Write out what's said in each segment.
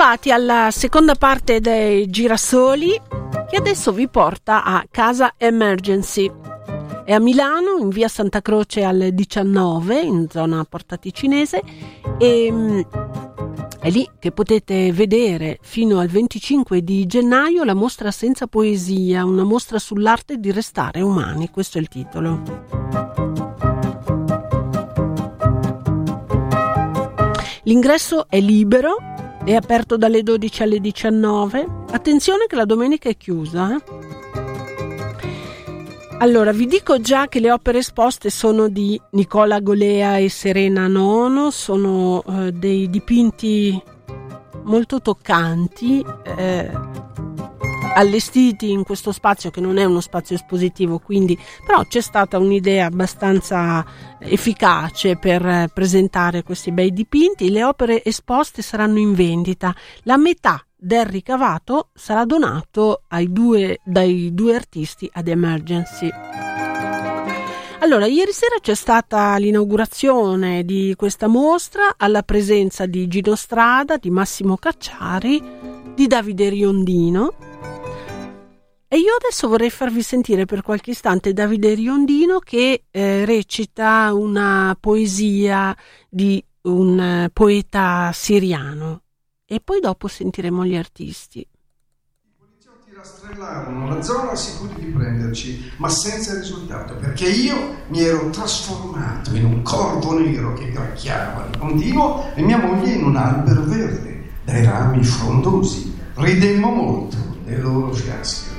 Bentrovati alla seconda parte dei Girasoli che adesso vi porta a Casa Emergency. È a Milano, in via Santa Croce al 19, in zona Porta Ticinese e mm, è lì che potete vedere fino al 25 di gennaio la mostra Senza Poesia, una mostra sull'arte di restare umani, questo è il titolo. L'ingresso è libero è aperto dalle 12 alle 19. Attenzione che la domenica è chiusa. Eh? Allora, vi dico già che le opere esposte sono di Nicola Golea e Serena Nono, sono eh, dei dipinti molto toccanti. Eh, allestiti in questo spazio che non è uno spazio espositivo, quindi però c'è stata un'idea abbastanza efficace per presentare questi bei dipinti. Le opere esposte saranno in vendita. La metà del ricavato sarà donato due, dai due artisti ad Emergency. Allora, ieri sera c'è stata l'inaugurazione di questa mostra alla presenza di Gino Strada, di Massimo Cacciari, di Davide Riondino e io adesso vorrei farvi sentire per qualche istante Davide Riondino che eh, recita una poesia di un eh, poeta siriano e poi dopo sentiremo gli artisti. I poliziotti rastrellarono la zona sicuri di prenderci, ma senza risultato, perché io mi ero trasformato in un corvo nero che gracchiava di continuo e mia moglie in un albero verde dai rami frondosi. Ridemmo molto dei loro fiaschi.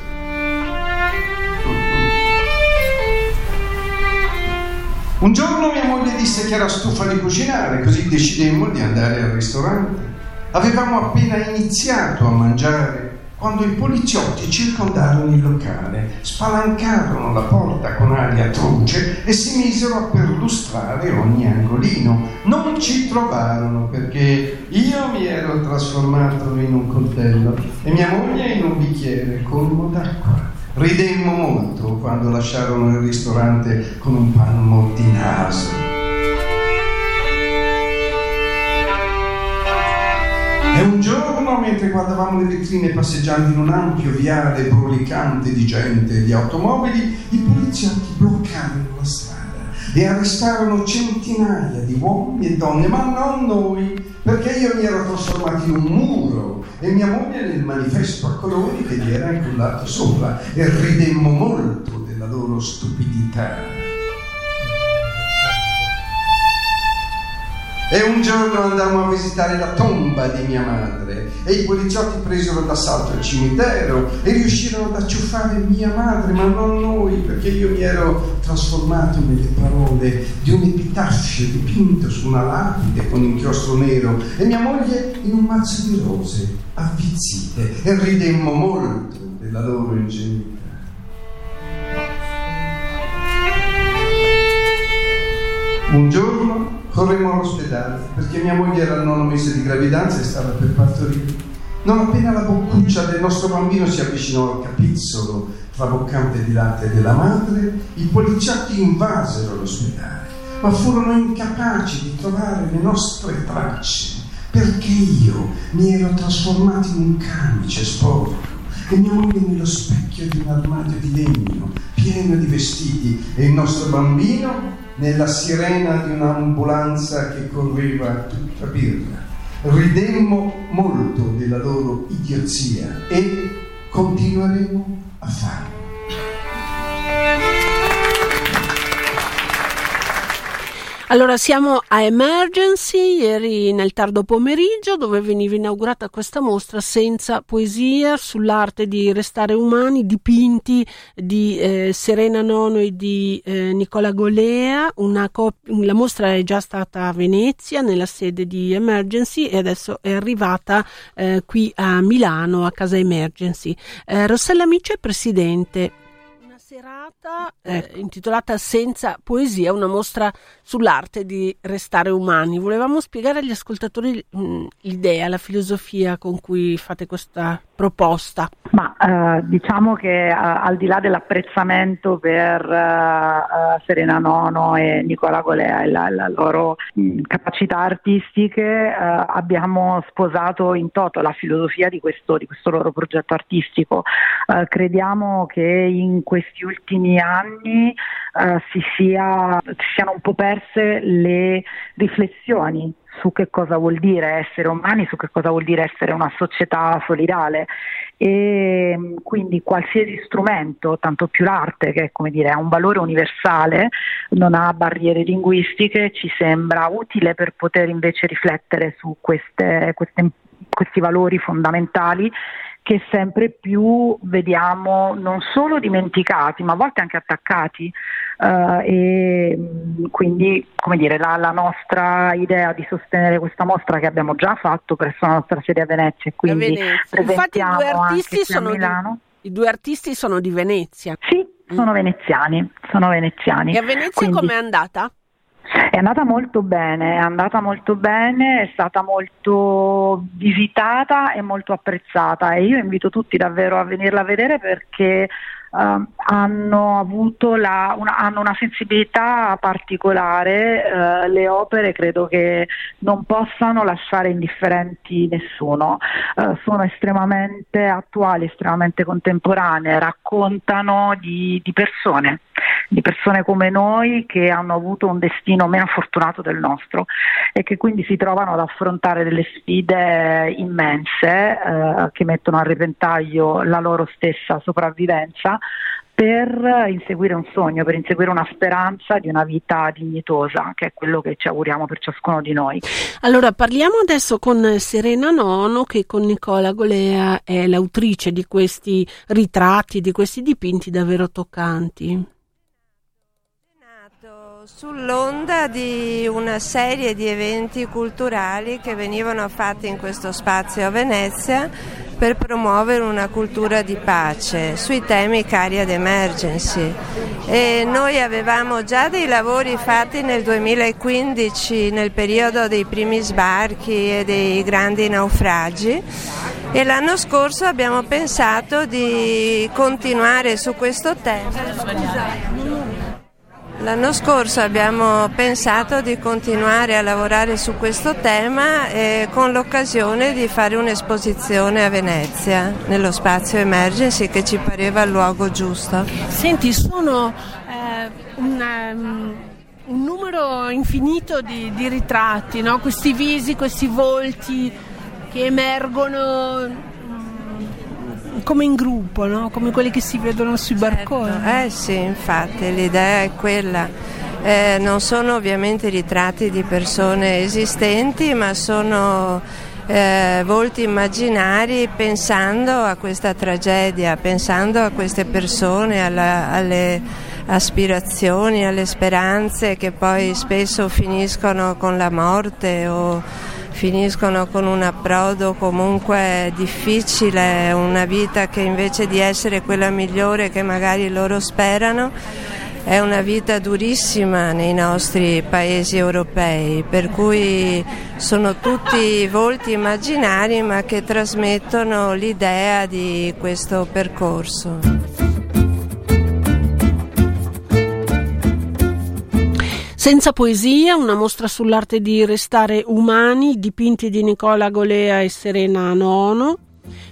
Un giorno mia moglie disse che era stufa di cucinare, così decidemmo di andare al ristorante. Avevamo appena iniziato a mangiare quando i poliziotti circondarono il locale, spalancarono la porta con aria truce e si misero a perlustrare ogni angolino. Non ci trovarono perché io mi ero trasformato in un coltello e mia moglie in un bicchiere colmo d'acqua. Ridemmo molto quando lasciarono il ristorante con un palmo di naso. E un giorno, mentre guardavamo le vetrine passeggiando in un ampio viale brulicante di gente e di automobili, i poliziotti bloccarono la strada e arrestarono centinaia di uomini e donne, ma non noi, perché io mi ero trasformato in un muro e mia moglie nel manifesto a colori che gli era incullato sopra e ridemmo molto della loro stupidità. E un giorno andammo a visitare la tomba di mia madre e i poliziotti presero d'assalto il cimitero e riuscirono ad acciuffare mia madre, ma non noi, perché io mi ero trasformato nelle parole di un epitaffio dipinto su una lapide con inchiostro nero e mia moglie in un mazzo di rose avvizzite e ridemmo molto della loro ingenuità. Un giorno Corremmo all'ospedale perché mia moglie era al nono mese di gravidanza e stava per partorire. Non appena la boccuccia del nostro bambino si avvicinò al capizzolo traboccante di latte della madre, i poliziotti invasero l'ospedale, ma furono incapaci di trovare le nostre tracce perché io mi ero trasformato in un camice sporco e mia moglie nello specchio di un armadio di legno pieno di vestiti e il nostro bambino nella sirena di un'ambulanza che correva tutta birra. Ridemmo molto della loro idiozia e continueremo a farlo. Allora siamo a Emergency, ieri nel tardo pomeriggio dove veniva inaugurata questa mostra senza poesia sull'arte di restare umani, dipinti di eh, Serena Nono e di eh, Nicola Golea. Cop- la mostra è già stata a Venezia nella sede di Emergency e adesso è arrivata eh, qui a Milano a casa Emergency. Eh, Rossella Amici è presidente serata eh, intitolata Senza poesia, una mostra sull'arte di restare umani. Volevamo spiegare agli ascoltatori mh, mm, l'idea, la filosofia con cui fate questa proposta. Ma eh, diciamo che eh, al di là dell'apprezzamento per eh, eh, Serena Nono e Nicola Golea e la, la loro mh, mm, capacità artistiche, eh, abbiamo sposato in toto la filosofia di questo, di questo loro progetto artistico. crediamo che in questi ultimi anni si, sia, si siano un po' perse le riflessioni su che cosa vuol dire essere umani, su che cosa vuol dire essere una società solidale. E mm, quindi qualsiasi strumento, tanto più l'arte che come dire, ha un valore universale, non ha barriere linguistiche, ci sembra utile per poter invece riflettere su queste, queste, questi valori fondamentali che sempre più vediamo non solo dimenticati, ma a volte anche attaccati. Uh, e mm, quindi come dire, la, la, nostra idea di sostenere questa mostra che abbiamo già fatto presso la nostra sede a Venezia quindi Venezia. Infatti i due artisti sono Milano. Di, I due artisti sono di Venezia. Sì, sono mm. veneziani, sono veneziani. E a Venezia quindi... com'è andata? È andata molto bene, è andata molto bene, è stata molto visitata e molto apprezzata e io invito tutti davvero a venirla a vedere perché Uh, hanno avuto la, una, hanno una sensibilità particolare, uh, le opere credo che non possano lasciare indifferenti nessuno, uh, sono estremamente attuali, estremamente contemporanee, raccontano di, di persone di persone come noi che hanno avuto un destino meno fortunato del nostro e che quindi si trovano ad affrontare delle sfide immense eh, che mettono a repentaglio la loro stessa sopravvivenza per inseguire un sogno, per inseguire una speranza di una vita dignitosa, che è quello che ci auguriamo per ciascuno di noi. Allora parliamo adesso con Serena Nono, che con Nicola Golea è l'autrice di questi ritratti, di questi dipinti davvero toccanti sull'onda di una serie di eventi culturali che venivano fatti in questo spazio a Venezia per promuovere una cultura di pace sui temi cari ad emergency. E noi avevamo già dei lavori fatti nel 2015 nel periodo dei primi sbarchi e dei grandi naufragi e l'anno scorso abbiamo pensato di continuare su questo tema. L'anno scorso abbiamo pensato di continuare a lavorare su questo tema eh, con l'occasione di fare un'esposizione a Venezia, nello spazio Emergency che ci pareva il luogo giusto. Senti, sono eh, una, um, un numero infinito di, di ritratti, no? questi visi, questi volti che emergono come in gruppo, no? come quelli che si vedono sui certo. barconi. Eh sì, infatti l'idea è quella. Eh, non sono ovviamente ritratti di persone esistenti, ma sono eh, volti immaginari pensando a questa tragedia, pensando a queste persone, alla, alle aspirazioni, alle speranze che poi spesso finiscono con la morte o finiscono con un approdo comunque difficile, una vita che invece di essere quella migliore che magari loro sperano, è una vita durissima nei nostri paesi europei, per cui sono tutti volti immaginari ma che trasmettono l'idea di questo percorso. Senza poesia, una mostra sull'arte di restare umani, dipinti di Nicola Golea e Serena Nono,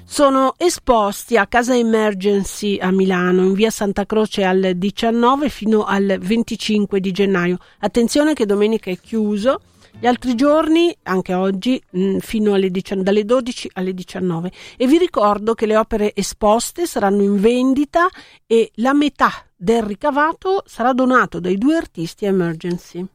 sono esposti a Casa Emergency a Milano in via Santa Croce al 19 fino al 25 di gennaio. Attenzione che domenica è chiuso. Gli altri giorni, anche oggi, mm, fino alle 19, dalle 12 alle 19. E vi ricordo che le opere esposte saranno in vendita e la metà del ricavato sarà donato dai due artisti Emergency.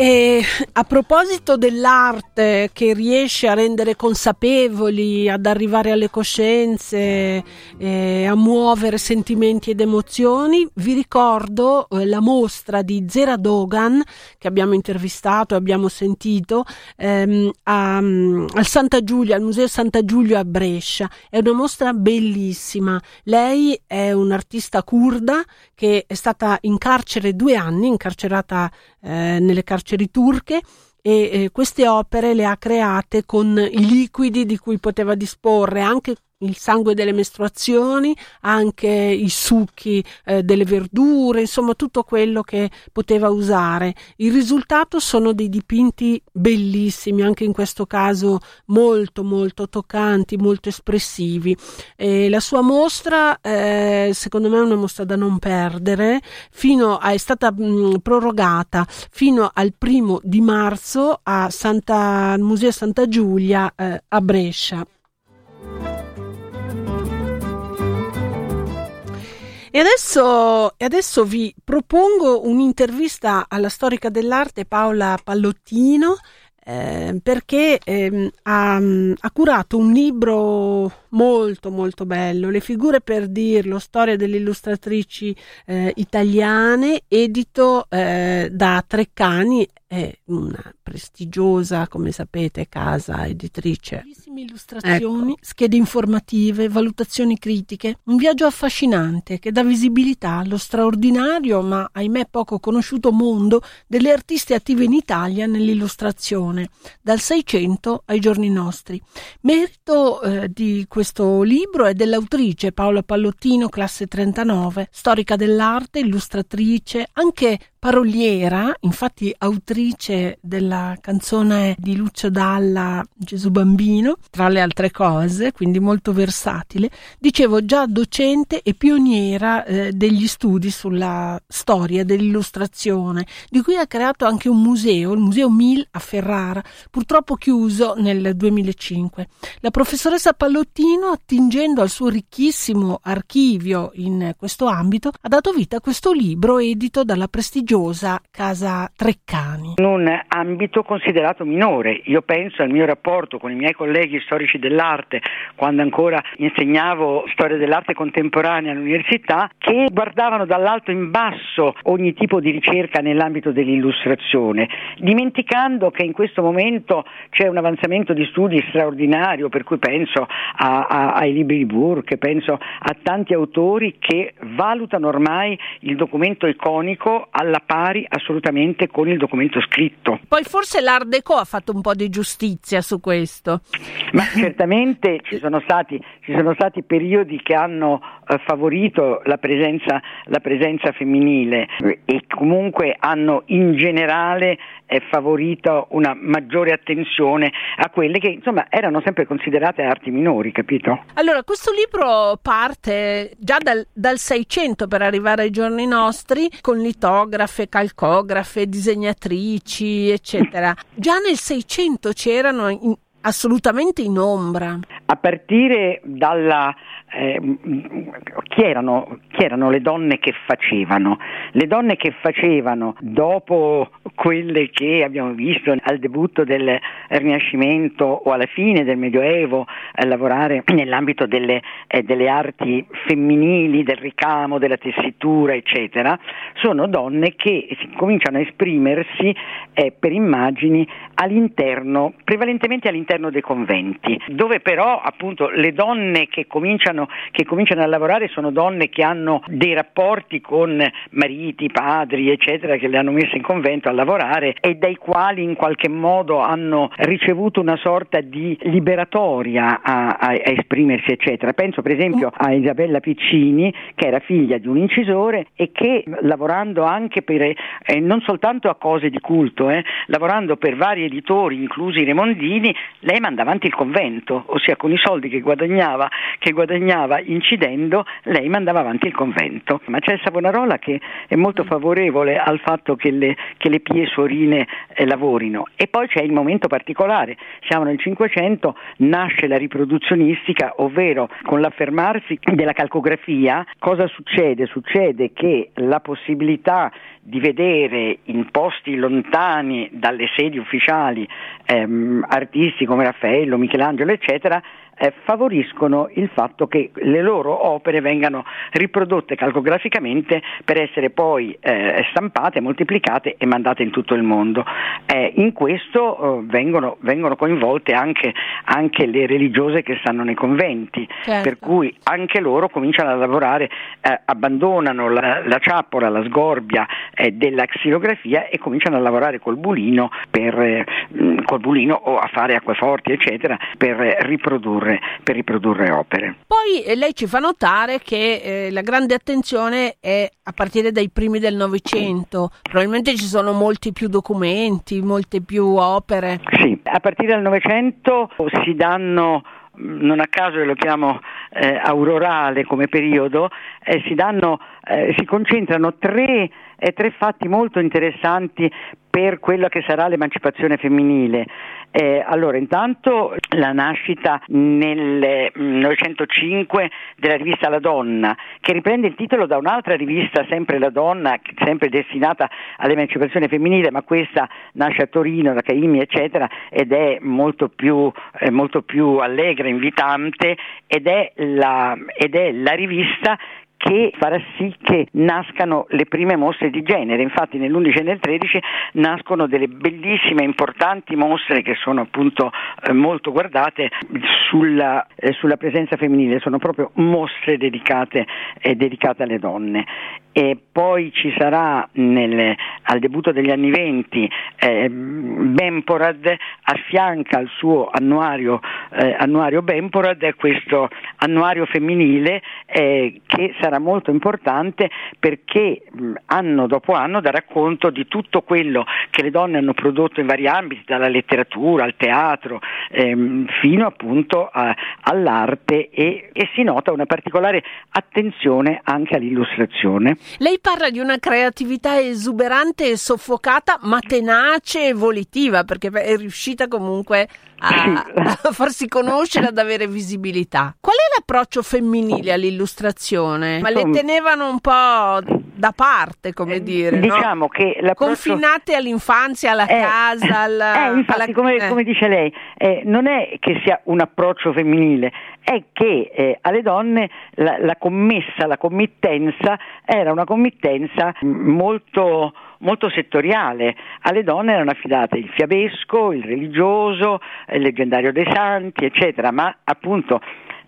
E a proposito dell'arte che riesce a rendere consapevoli, ad arrivare alle coscienze, eh, a muovere sentimenti ed emozioni, vi ricordo eh, la mostra di Zera Dogan che abbiamo intervistato e abbiamo sentito ehm, a, al Santa Giulia, al Museo Santa Giulia a Brescia. È una mostra bellissima. Lei è un'artista kurda che è stata in carcere due anni, incarcerata eh, nelle carceri turche e eh, queste opere le ha create con i liquidi di cui poteva disporre, anche il sangue delle mestruazioni, anche i succhi eh, delle verdure, insomma tutto quello che poteva usare. Il risultato sono dei dipinti bellissimi, anche in questo caso molto molto toccanti, molto espressivi. E la sua mostra, eh, secondo me, è una mostra da non perdere, a, è stata mh, prorogata fino al primo di marzo a Santa, al Museo Santa Giulia eh, a Brescia. E adesso, adesso, vi propongo un'intervista alla storica dell'arte Paola Pallottino eh, perché eh, ha, ha, curato un libro molto molto bello, Le figure per dirlo, storia delle illustratrici eh, italiane, edito eh, da Treccani, è una prestigiosa, come sapete, casa editrice. Bellissime illustrazioni, ecco. schede informative, valutazioni critiche, un viaggio affascinante che dà visibilità allo straordinario, ma ahimè poco conosciuto mondo delle artiste attive in Italia nell'illustrazione, dal 600 ai giorni nostri. Merito eh, di questo libro è dell'autrice Paola Pallottino, classe 39, storica dell'arte, illustratrice, anche paroliera, infatti autrice della canzone di Lucio Dalla Gesù Bambino, tra le altre cose, quindi molto versatile, dicevo già docente e pioniera eh, degli studi sulla storia dell'illustrazione, di cui ha creato anche un museo, il Museo Mil a Ferrara, purtroppo chiuso nel 2005. La professoressa Pallottino, attingendo al suo ricchissimo archivio in questo ambito, ha dato vita a questo libro edito dalla prestigiosa prestigiosa Casa Treccani. In un ambito considerato minore, io penso al mio rapporto con i miei colleghi storici dell'arte, quando ancora insegnavo storia dell'arte contemporanea all'università, che guardavano dall'alto in basso ogni tipo di ricerca nell'ambito dell'illustrazione, dimenticando che in questo momento c'è un avanzamento di studi straordinario, per cui penso a, a, ai libri di Burke, penso a tanti autori che valutano ormai il documento iconico alla alla pari assolutamente con il documento scritto. Poi forse l'Art Deco ha fatto un po' di giustizia su questo. Ma certamente ci sono stati, ci sono stati periodi che hanno favorito la presenza, la presenza femminile e comunque hanno in generale favorito una maggiore attenzione a quelle che insomma erano sempre considerate arti minori, capito? Allora, questo libro parte già dal, dal 600 per arrivare ai giorni nostri con litografi fotografe, calcografe, disegnatrici, eccetera. Già nel 600 c'erano in, assolutamente in ombra. A partire dalla eh, chi, erano, chi, erano, le donne che facevano? Le donne che facevano dopo quelle che abbiamo visto al debutto del Rinascimento o alla fine del Medioevo a lavorare nell'ambito delle, eh, delle arti femminili, del ricamo, della tessitura, eccetera, sono donne che cominciano a esprimersi eh, per immagini all'interno, prevalentemente all'interno dei conventi, dove però appunto le donne che cominciano, che cominciano a lavorare sono donne che hanno dei rapporti con mariti, padri, eccetera, che le hanno messe in convento a lavorare e dai quali in qualche modo hanno ricevuto una sorta di liberatoria a, a, a esprimersi, eccetera. Penso per esempio a Isabella Piccini, che era figlia di un incisore e che lavorando anche per, eh, non soltanto a cose di culto, eh, lavorando per vari editori, inclusi i Remondini, lei manda avanti il convento, ossia con i soldi che guadagnava, che guadagnava incidendo, lei mandava avanti il convento. Ma c'è Savonarola che è molto favorevole al fatto che le, che le, e suorine eh, lavorino. E poi c'è il momento particolare, siamo nel Cinquecento, nasce la riproduzionistica, ovvero con l'affermarsi della calcografia, cosa succede? Succede che la possibilità di vedere in posti lontani dalle sedi ufficiali ehm, artisti come Raffaello, Michelangelo, eccetera, eh, favoriscono il fatto che le loro opere vengano riprodotte calcograficamente per essere poi eh, stampate, moltiplicate e mandate in tutto il mondo. Eh, in questo eh, vengono, vengono, coinvolte anche, anche, le religiose che stanno nei conventi, certo. per cui anche loro cominciano a lavorare, eh, abbandonano la, la, ciappola, la sgorbia eh, della xilografia e cominciano a lavorare col bulino, per, col bulino o a fare acquaforti, eccetera, per riprodurre riprodurre, per riprodurre opere. Poi eh, lei ci fa notare che eh, la grande attenzione è a partire dai primi del Novecento, probabilmente ci sono molti più documenti, molte più opere. Sì, a partire dal Novecento si danno non a caso lo chiamo eh, aurorale come periodo, eh, si, danno, eh, si, concentrano tre, eh, tre, fatti molto interessanti per quella che sarà l'emancipazione femminile. Eh, allora, intanto la nascita nel 1905 mm, della rivista La Donna, che riprende il titolo da un'altra rivista, sempre La Donna, sempre destinata all'emancipazione femminile, ma questa nasce a Torino, da Caimi, eccetera, ed è molto più, eh, molto più allegra, invitante, ed è la, ed è la rivista che farà sì che nascano le prime mostre di genere. Infatti nell'11 e nel 13 nascono delle bellissime, importanti mostre che sono appunto eh, molto guardate sulla, eh, sulla, presenza femminile, sono proprio mostre dedicate, eh, dedicate alle donne. E poi ci sarà nel, al debutto degli anni 20 eh, Bemporad affianca al suo annuario, eh, annuario Bemporad questo annuario femminile eh, che sarà sarà molto importante perché anno dopo anno darà conto di tutto quello che le donne hanno prodotto in vari ambiti, dalla letteratura al teatro, ehm, fino appunto a, all'arte e, e si nota una particolare attenzione anche all'illustrazione. Lei parla di una creatività esuberante e soffocata, ma tenace e volitiva, perché è riuscita comunque a, a farsi conoscere, ad avere visibilità. Qual è l'approccio femminile all'illustrazione? Ma le tenevano un po' da parte, come eh, dire, diciamo no? che confinate all'infanzia, alla eh, casa, alla, eh, infatti, alla... Come, eh. come, dice lei, eh, non è che sia un approccio femminile, è che eh, alle donne la, la, commessa, la committenza era una committenza molto molto settoriale. Alle donne erano affidate il fiabesco, il religioso, il leggendario dei santi, eccetera, ma appunto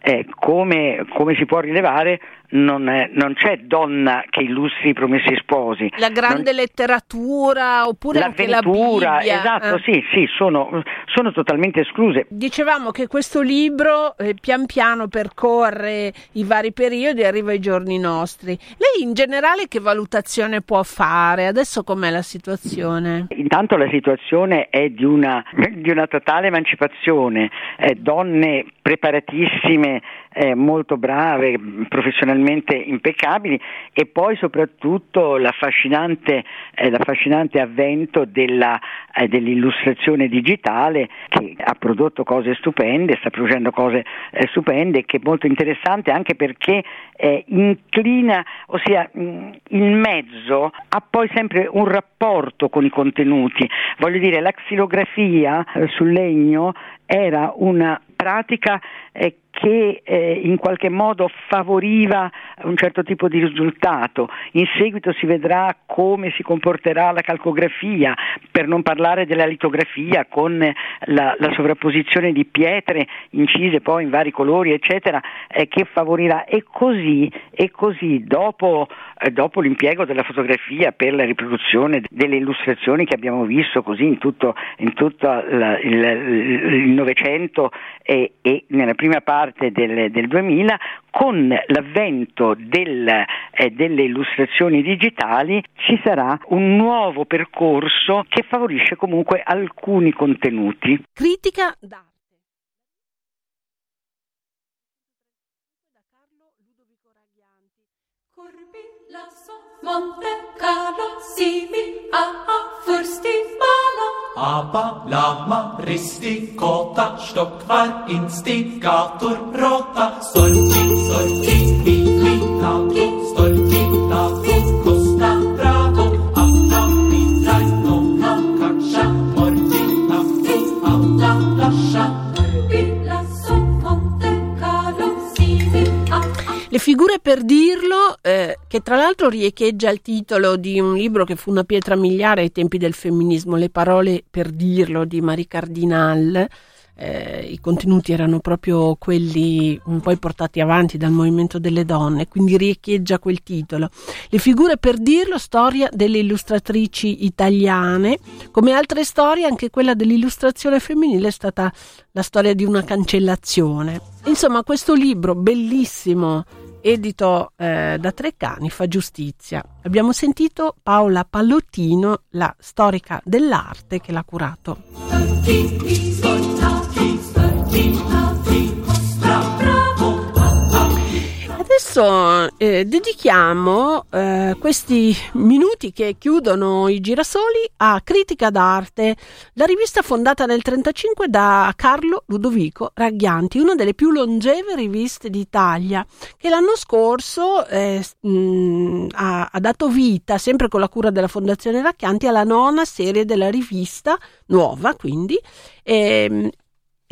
eh, come, come, si può rilevare non, è, non, c'è donna che illustri i promessi sposi. La grande non... letteratura oppure anche la Bibbia. Esatto, eh. sì, sì, sono, sono, totalmente escluse. Dicevamo che questo libro eh, pian piano percorre i vari periodi e arriva ai giorni nostri. Lei in generale che valutazione può fare? Adesso com'è la situazione? Intanto la situazione è di una, di una totale emancipazione, eh, donne preparatissime eh, molto brave, professionalmente impeccabili e poi soprattutto l'affascinante, eh, l'affascinante avvento della, eh, dell'illustrazione digitale che ha prodotto cose stupende, sta producendo cose eh, stupende, che è molto interessante anche perché eh, inclina, ossia mh, il mezzo ha poi sempre un rapporto con i contenuti. Voglio dire, la xilografia eh, sul legno era una pratica eh, che eh, in qualche modo favoriva un certo tipo di risultato. In seguito si vedrà come si comporterà la calcografia, per non parlare della litografia con la, la sovrapposizione di pietre incise poi in vari colori, eccetera, eh, che favorirà. E così, e così dopo, eh, dopo, l'impiego della fotografia per la riproduzione delle illustrazioni che abbiamo visto così in tutto, in tutto la, il Novecento e, e nella prima parte parte del, del 2000 con l'avvento del, eh, delle illustrazioni digitali ci sarà un nuovo percorso che favorisce comunque alcuni contenuti. Critica d'arte. Monte Carlo, a, Aha, Fürsti, Mala. Abba, Lama, Risti, Kota, Stockvar, Instigator, Råta, Surki, Surki, Vili, Nagi. Le figure per dirlo, eh, che tra l'altro riecheggia il titolo di un libro che fu una pietra miliare ai tempi del femminismo, Le parole per dirlo di Marie Cardinal. Eh, I contenuti erano proprio quelli poi portati avanti dal movimento delle donne, quindi riecheggia quel titolo. Le figure per dirlo, storia delle illustratrici italiane. Come altre storie, anche quella dell'illustrazione femminile è stata la storia di una cancellazione. Insomma, questo libro bellissimo, edito eh, da Treccani, fa giustizia. Abbiamo sentito Paola Pallottino, la storica dell'arte che l'ha curato. Adesso eh, dedichiamo eh, questi minuti che chiudono i girasoli a Critica d'arte, la rivista fondata nel 1935 da Carlo Ludovico Raghianti, una delle più longeve riviste d'Italia, che l'anno scorso eh, mh, ha, ha dato vita, sempre con la cura della Fondazione Raghianti, alla nona serie della rivista, nuova quindi, ehm,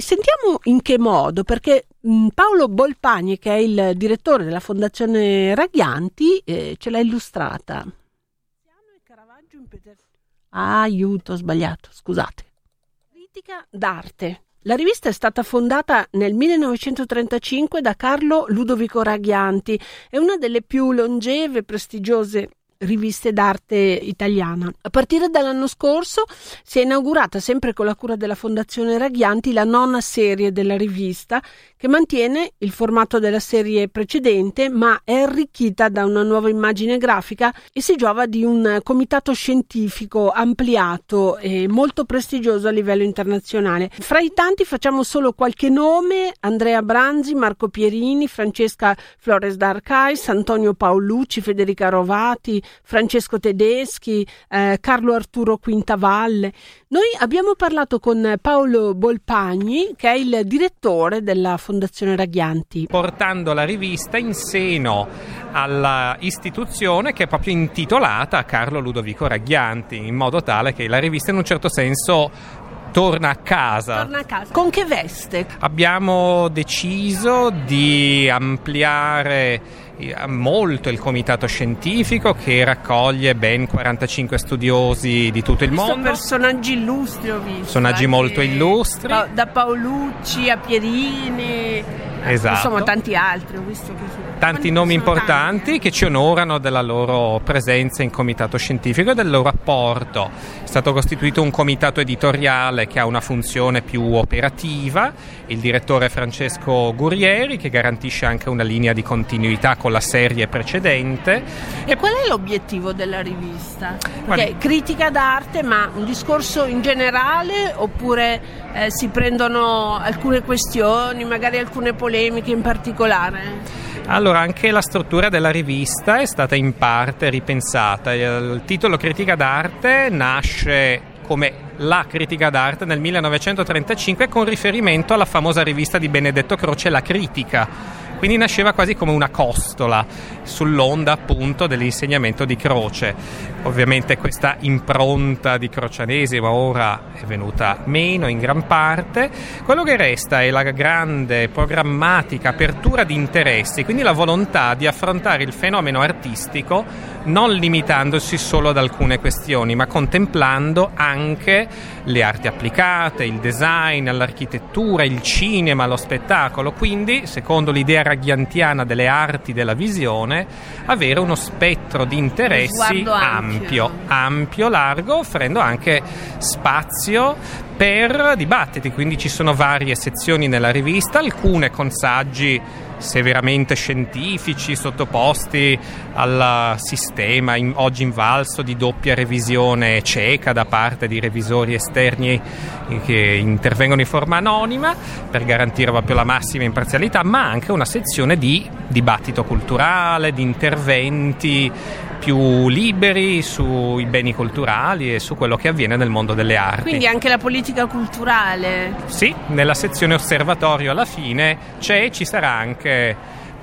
Sentiamo in che modo, perché mh, Paolo Bolpagni, che è il direttore della Fondazione Raghianti, eh, ce l'ha illustrata. Ah, aiuto, ho sbagliato, scusate. Critica d'arte. La rivista è stata fondata nel 1935 da Carlo Ludovico Raghianti, è una delle più longeve e prestigiose riviste d'arte italiana. A partire dall'anno scorso si è inaugurata, sempre con la cura della Fondazione Raghianti, la nona serie della rivista, che mantiene il formato della serie precedente, ma è arricchita da una nuova immagine grafica e si giova di un comitato scientifico ampliato e molto prestigioso a livello internazionale. Fra i tanti facciamo solo qualche nome: Andrea Branzi, Marco Pierini, Francesca Flores d'Arcais, Antonio Paolucci, Federica Rovati, Francesco Tedeschi, eh, Carlo Arturo Quintavalle. Noi abbiamo parlato con Paolo Bolpagni, che è il direttore della Fondazione Raghianti. portando la rivista in seno alla istituzione che è proprio intitolata a Carlo Ludovico Raghianti, in modo tale che la rivista in un certo senso torna a casa. Torna a casa. Con che veste? Abbiamo deciso di ampliare molto il comitato scientifico che raccoglie ben 45 studiosi di tutto il mondo. personaggi illustri, ho visto. Personaggi molto illustri. Da, Paolucci a Pierini, eh, Esatto. insomma tanti altri. Ho visto che sono- tanti nomi sono importanti tanti, che ci onorano della loro presenza in comitato scientifico e del loro apporto. È stato costituito un comitato editoriale che ha una funzione più operativa, il direttore Francesco Gurieri che garantisce anche una linea di continuità con la serie precedente. E qual è l'obiettivo della rivista? Guardi- critica d'arte, ma un discorso in generale oppure eh, si prendono alcune questioni, magari alcune polemiche in particolare? Allora, anche la struttura della rivista è stata in parte ripensata. Il titolo Critica d'arte nasce come la critica d'arte nel 1935 con riferimento alla famosa rivista di Benedetto Croce La Critica. Quindi nasceva quasi come una costola sull'onda appunto dell'insegnamento di Croce. Ovviamente questa impronta di crocianesimo ora è venuta meno in gran parte. Quello che resta è la grande programmatica apertura di interessi, quindi la volontà di affrontare il fenomeno artistico non limitandosi solo ad alcune questioni, ma contemplando anche le arti applicate, il design, l'architettura, il cinema, lo spettacolo. Quindi, secondo l'idea raghiantiana delle arti della visione, avere uno spettro di interessi ampio. ampio, ampio, largo, offrendo anche spazio per dibattiti, quindi ci sono varie sezioni nella rivista, alcune con saggi severamente scientifici sottoposti al sistema in, oggi invalso di doppia revisione cieca da parte di revisori esterni che intervengono in forma anonima per garantire proprio la massima imparzialità, ma anche una sezione di dibattito culturale, di interventi più liberi sui beni culturali e su quello che avviene nel mondo delle arti. Quindi anche la politica culturale. Sì, nella sezione osservatorio alla fine c'è e ci sarà anche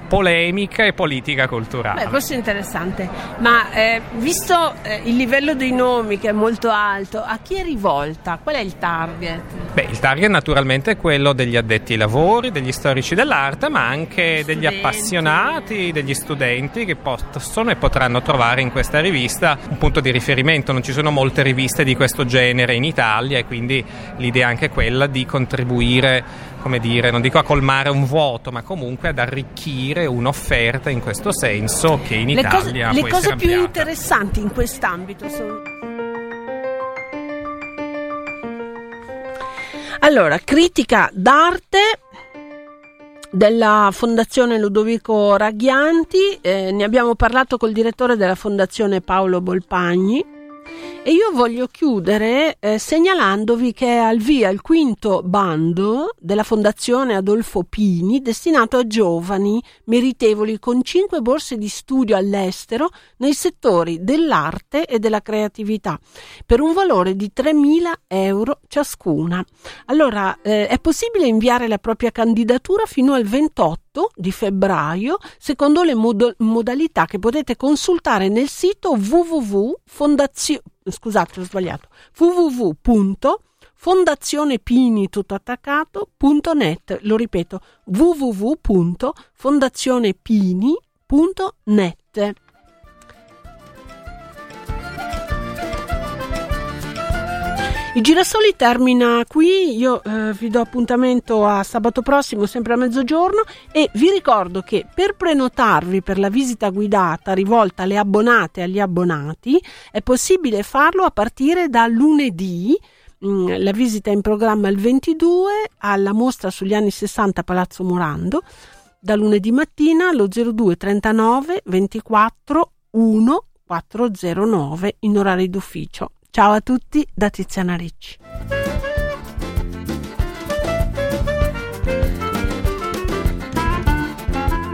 polemica e politica culturale. Beh, questo è interessante, ma eh, visto eh, il livello dei nomi che è molto alto, a chi è rivolta? Qual è il target? Beh, il target naturalmente è quello degli addetti ai lavori, degli storici dell'arte, ma anche Studenti. degli appassionati, degli studenti che possono e potranno trovare in questa rivista un punto di riferimento. Non ci sono molte riviste di questo genere in Italia e quindi l'idea è anche quella di contribuire come dire, non dico a colmare un vuoto, ma comunque ad arricchire un'offerta in questo senso che in le cose, Italia le può cose più ampliata. interessanti in quest'ambito sono... Allora, critica d'arte della Fondazione Ludovico Raghianti, eh, ne abbiamo parlato col direttore della Fondazione Paolo Bolpagni e io voglio chiudere eh, segnalandovi che è al via il quinto bando della Fondazione Adolfo Pini destinato a giovani meritevoli con cinque borse di studio all'estero nei settori dell'arte e della creatività per un valore di 3.000 euro ciascuna. Allora, eh, è possibile inviare la propria candidatura fino al 28 di febbraio secondo le modo- modalità che potete consultare nel sito scusate, ho sbagliato www.fondazionepini tutto attaccato.net lo ripeto www.fondazionepini.net Il Girasoli termina qui, io eh, vi do appuntamento a sabato prossimo sempre a mezzogiorno e vi ricordo che per prenotarvi per la visita guidata rivolta alle abbonate e agli abbonati è possibile farlo a partire da lunedì. Mm, La visita è in programma il 22 alla mostra sugli anni 60 a Palazzo Morando da lunedì mattina allo 02 39 24 1 409 in orari d'ufficio. Ciao a tutti da Tiziana Ricci.